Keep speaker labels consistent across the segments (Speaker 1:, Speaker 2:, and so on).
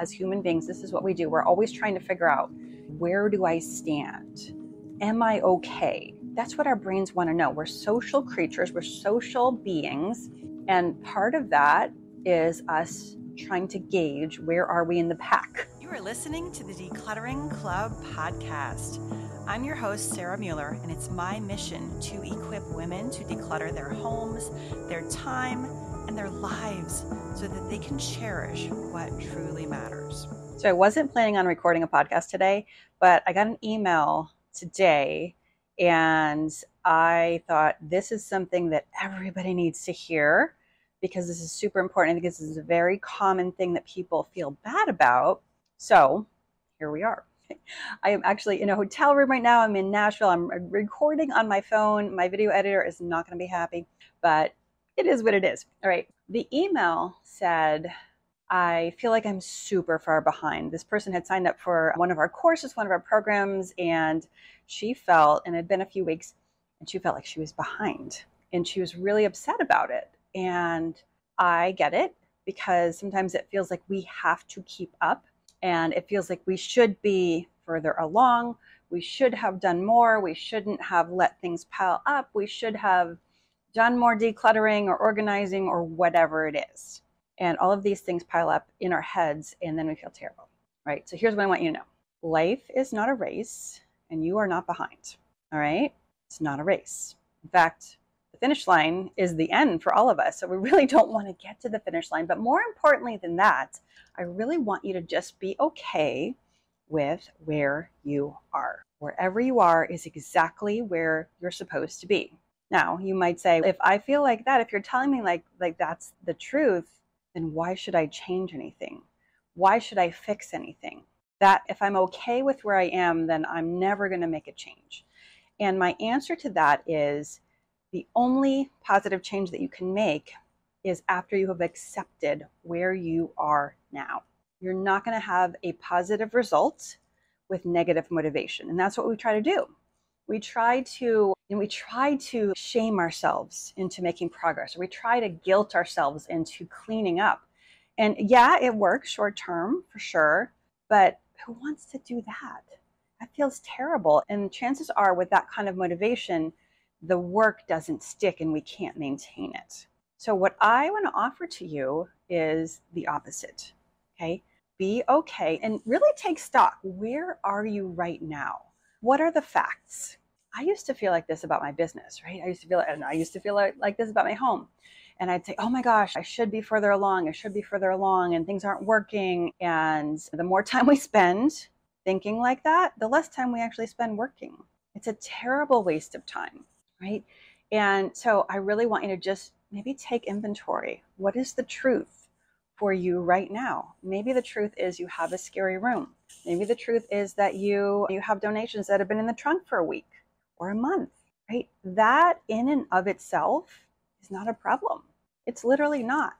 Speaker 1: as human beings, this is what we do. We're always trying to figure out where do I stand? Am I okay? That's what our brains want to know. We're social creatures, we're social beings. And part of that is us trying to gauge where are we in the pack.
Speaker 2: You are listening to the Decluttering Club podcast. I'm your host, Sarah Mueller, and it's my mission to equip women to declutter their homes, their time, and their lives so that they can cherish what truly matters.
Speaker 1: So I wasn't planning on recording a podcast today, but I got an email today and I thought this is something that everybody needs to hear because this is super important. I think this is a very common thing that people feel bad about. So here we are. I am actually in a hotel room right now. I'm in Nashville. I'm recording on my phone. My video editor is not going to be happy, but it is what it is. All right. The email said, I feel like I'm super far behind. This person had signed up for one of our courses, one of our programs, and she felt, and it had been a few weeks, and she felt like she was behind. And she was really upset about it. And I get it because sometimes it feels like we have to keep up and it feels like we should be further along. We should have done more. We shouldn't have let things pile up. We should have done more decluttering or organizing or whatever it is. And all of these things pile up in our heads and then we feel terrible, right? So here's what I want you to know life is not a race and you are not behind, all right? It's not a race. In fact, the finish line is the end for all of us. So we really don't want to get to the finish line. But more importantly than that, I really want you to just be okay with where you are. Wherever you are is exactly where you're supposed to be. Now, you might say, if I feel like that, if you're telling me like like that's the truth, then why should I change anything? Why should I fix anything? That if I'm okay with where I am, then I'm never going to make a change. And my answer to that is the only positive change that you can make is after you have accepted where you are now. You're not going to have a positive result with negative motivation. And that's what we try to do. We try to and we try to shame ourselves into making progress. Or we try to guilt ourselves into cleaning up. And yeah, it works short term for sure, but who wants to do that? That feels terrible. And chances are with that kind of motivation, the work doesn't stick and we can't maintain it. So, what I want to offer to you is the opposite. Okay. Be okay and really take stock. Where are you right now? What are the facts? I used to feel like this about my business, right? I used to feel, and I used to feel like, like this about my home. And I'd say, oh my gosh, I should be further along. I should be further along, and things aren't working. And the more time we spend thinking like that, the less time we actually spend working. It's a terrible waste of time right? And so I really want you to just maybe take inventory. What is the truth for you right now? Maybe the truth is you have a scary room. Maybe the truth is that you you have donations that have been in the trunk for a week or a month, right? That in and of itself is not a problem. It's literally not.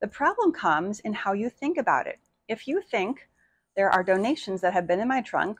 Speaker 1: The problem comes in how you think about it. If you think there are donations that have been in my trunk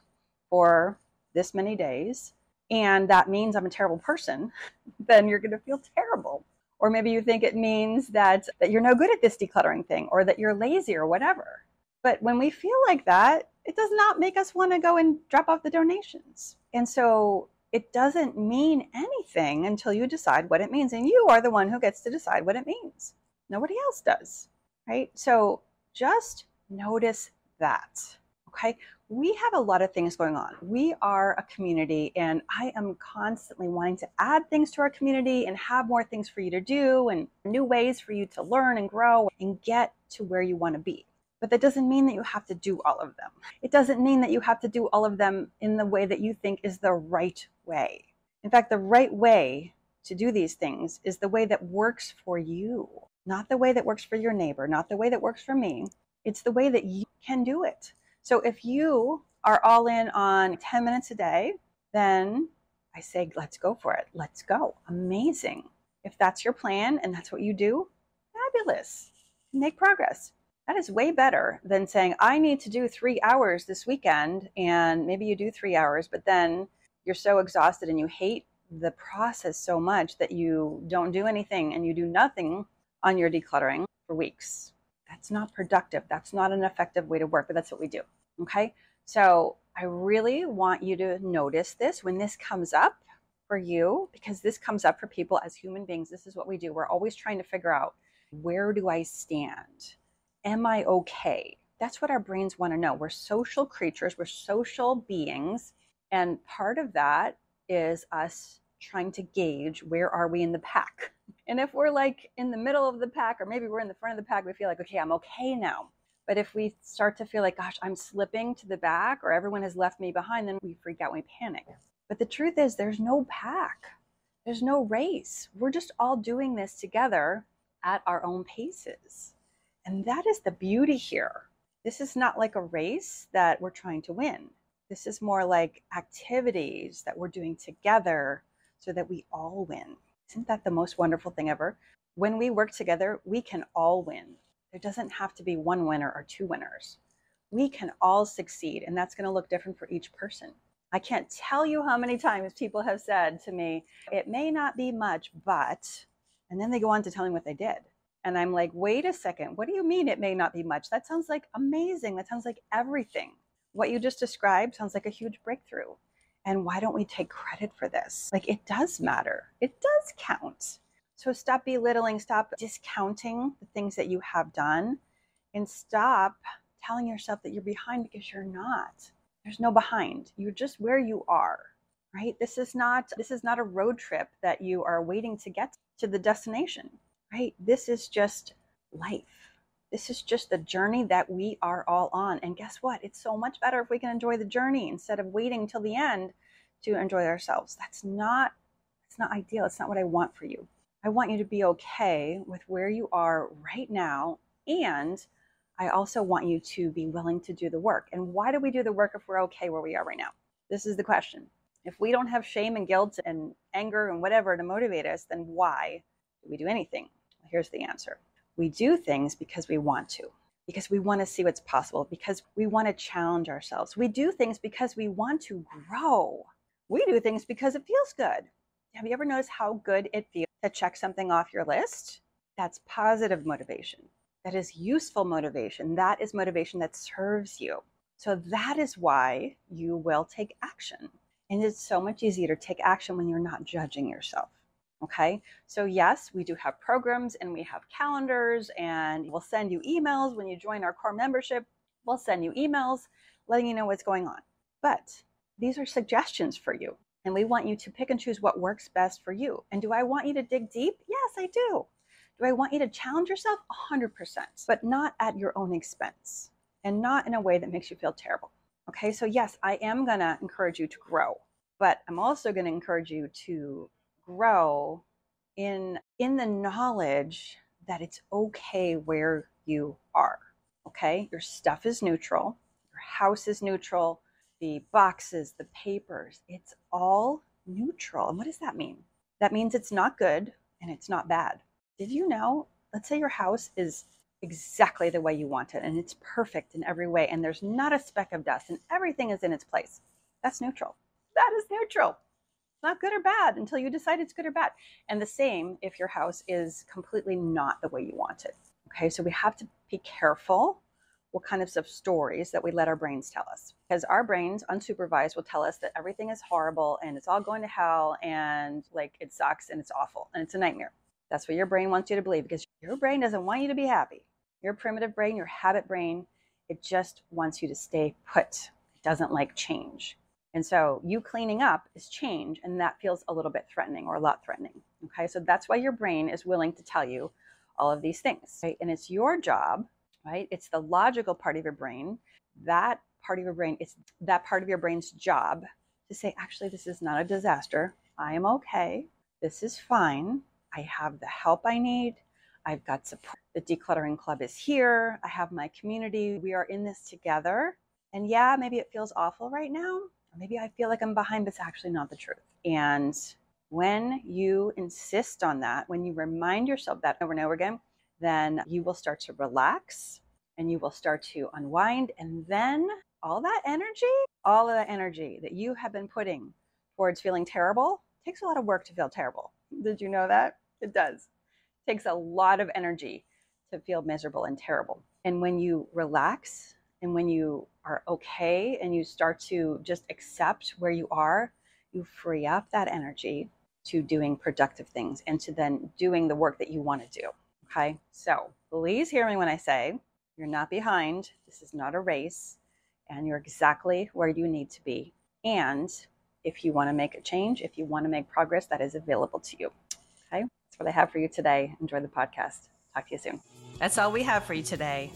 Speaker 1: for this many days and that means I'm a terrible person, then you're going to feel terrible. Or maybe you think it means that, that you're no good at this decluttering thing or that you're lazy or whatever. But when we feel like that, it does not make us want to go and drop off the donations. And so it doesn't mean anything until you decide what it means. And you are the one who gets to decide what it means. Nobody else does, right? So just notice that. Okay we have a lot of things going on. We are a community, and I am constantly wanting to add things to our community and have more things for you to do and new ways for you to learn and grow and get to where you want to be. But that doesn't mean that you have to do all of them. It doesn't mean that you have to do all of them in the way that you think is the right way. In fact, the right way to do these things is the way that works for you, not the way that works for your neighbor, not the way that works for me. It's the way that you can do it. So if you are all in on 10 minutes a day, then I say, let's go for it. Let's go. Amazing. If that's your plan and that's what you do, fabulous. Make progress. That is way better than saying, I need to do three hours this weekend. And maybe you do three hours, but then you're so exhausted and you hate the process so much that you don't do anything and you do nothing on your decluttering for weeks That's not productive. That's not an effective way to work, but that's what we do. Okay. So I really want you to notice this when this comes up for you, because this comes up for people as human beings. This is what we do. We're always trying to figure out where do I stand? Am I okay? That's what our brains want to know. We're social creatures, we're social beings. And part of that is us trying to gauge where are we in the pack. And if we're like in the middle of the pack, or maybe we're in the front of the pack, we feel like, okay, I'm okay now. But if we start to feel like, gosh, I'm slipping to the back, or everyone has left me behind, then we freak out, we panic. But the truth is, there's no pack, there's no race. We're just all doing this together at our own paces. And that is the beauty here. This is not like a race that we're trying to win. This is more like activities that we're doing together so that we all win. Isn't that the most wonderful thing ever? When we work together, we can all win. There doesn't have to be one winner or two winners. We can all succeed, and that's going to look different for each person. I can't tell you how many times people have said to me, It may not be much, but, and then they go on to tell me what they did. And I'm like, Wait a second, what do you mean it may not be much? That sounds like amazing. That sounds like everything. What you just described sounds like a huge breakthrough. And why don't we take credit for this? Like it does matter, it does count. So stop belittling, stop discounting the things that you have done, and stop telling yourself that you're behind because you're not. There's no behind. You're just where you are, right? This is not this is not a road trip that you are waiting to get to the destination, right? This is just life. This is just the journey that we are all on. And guess what? It's so much better if we can enjoy the journey instead of waiting till the end to enjoy ourselves. That's not it's not ideal. It's not what I want for you. I want you to be okay with where you are right now and I also want you to be willing to do the work. And why do we do the work if we're okay where we are right now? This is the question. If we don't have shame and guilt and anger and whatever to motivate us, then why do we do anything? Here's the answer we do things because we want to, because we want to see what's possible, because we want to challenge ourselves. We do things because we want to grow. We do things because it feels good. Have you ever noticed how good it feels to check something off your list? That's positive motivation. That is useful motivation. That is motivation that serves you. So that is why you will take action. And it's so much easier to take action when you're not judging yourself. Okay, so yes, we do have programs and we have calendars, and we'll send you emails when you join our core membership. We'll send you emails letting you know what's going on. But these are suggestions for you, and we want you to pick and choose what works best for you. And do I want you to dig deep? Yes, I do. Do I want you to challenge yourself? 100%, but not at your own expense and not in a way that makes you feel terrible. Okay, so yes, I am to encourage you to grow, but I'm also to encourage you to grow in in the knowledge that it's okay where you are okay? Your stuff is neutral your house is neutral the boxes the papers it's all neutral. And what does that mean? That means it's not good and it's not bad. Did you know let's say your house is exactly the way you want it and it's perfect in every way and there's not a speck of dust and everything is in its place. That's neutral. That is neutral not good or bad until you decide it's good or bad. And the same if your house is completely not the way you want it. Okay, so we have to be careful what kind of stories that we let our brains tell us. Because our brains, unsupervised, will tell us that everything is horrible and it's all going to hell and like it sucks and it's awful and it's a nightmare. That's what your brain wants you to believe because your brain doesn't want you to be happy. Your primitive brain, your habit brain, it just wants you to stay put. It doesn't like change. And so you cleaning up is change, and that feels a little bit threatening or a lot threatening. Okay, so that's why your brain is willing to tell you all of these things. Right? And it's your job, right? It's the logical part of your brain. That part of your brain, it's that part of your brain's job to say, actually, this is not a disaster. I am okay. This is fine. I have the help I need. I've got support. The decluttering club is here. I have my community. We are in this together. And yeah, maybe it feels awful right now, maybe I feel like I'm behind, but it's actually not the truth. And when you insist on that, when you remind yourself that over and over again, then you will start to relax and you will start to unwind. And then all that energy, all of that energy that you have been putting towards feeling terrible takes a lot of work to feel terrible. Did you know that? It does. It takes a lot of energy to feel miserable and terrible. And when you relax and when you are okay and you start to just accept where you are, you free up that energy to doing productive things and to then doing the work that you want to do. Okay. So please hear me when I say you're not behind. This is not a race and you're exactly where you need to be. And if you want to make a change, if you want to make progress, that is available to you. Okay. That's what I have for you today. Enjoy the podcast. Talk to you soon.
Speaker 2: That's all we have for you today.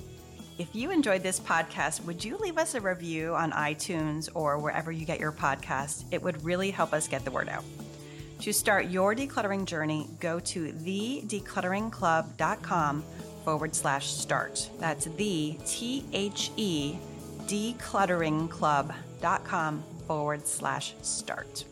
Speaker 2: If you enjoyed this podcast, would you leave us a review on iTunes or wherever you get your podcast? It would really help us get the word out. To start your decluttering journey, go to thedeclutteringclub.com forward slash start. That's the T H E declutteringclub.com forward slash start.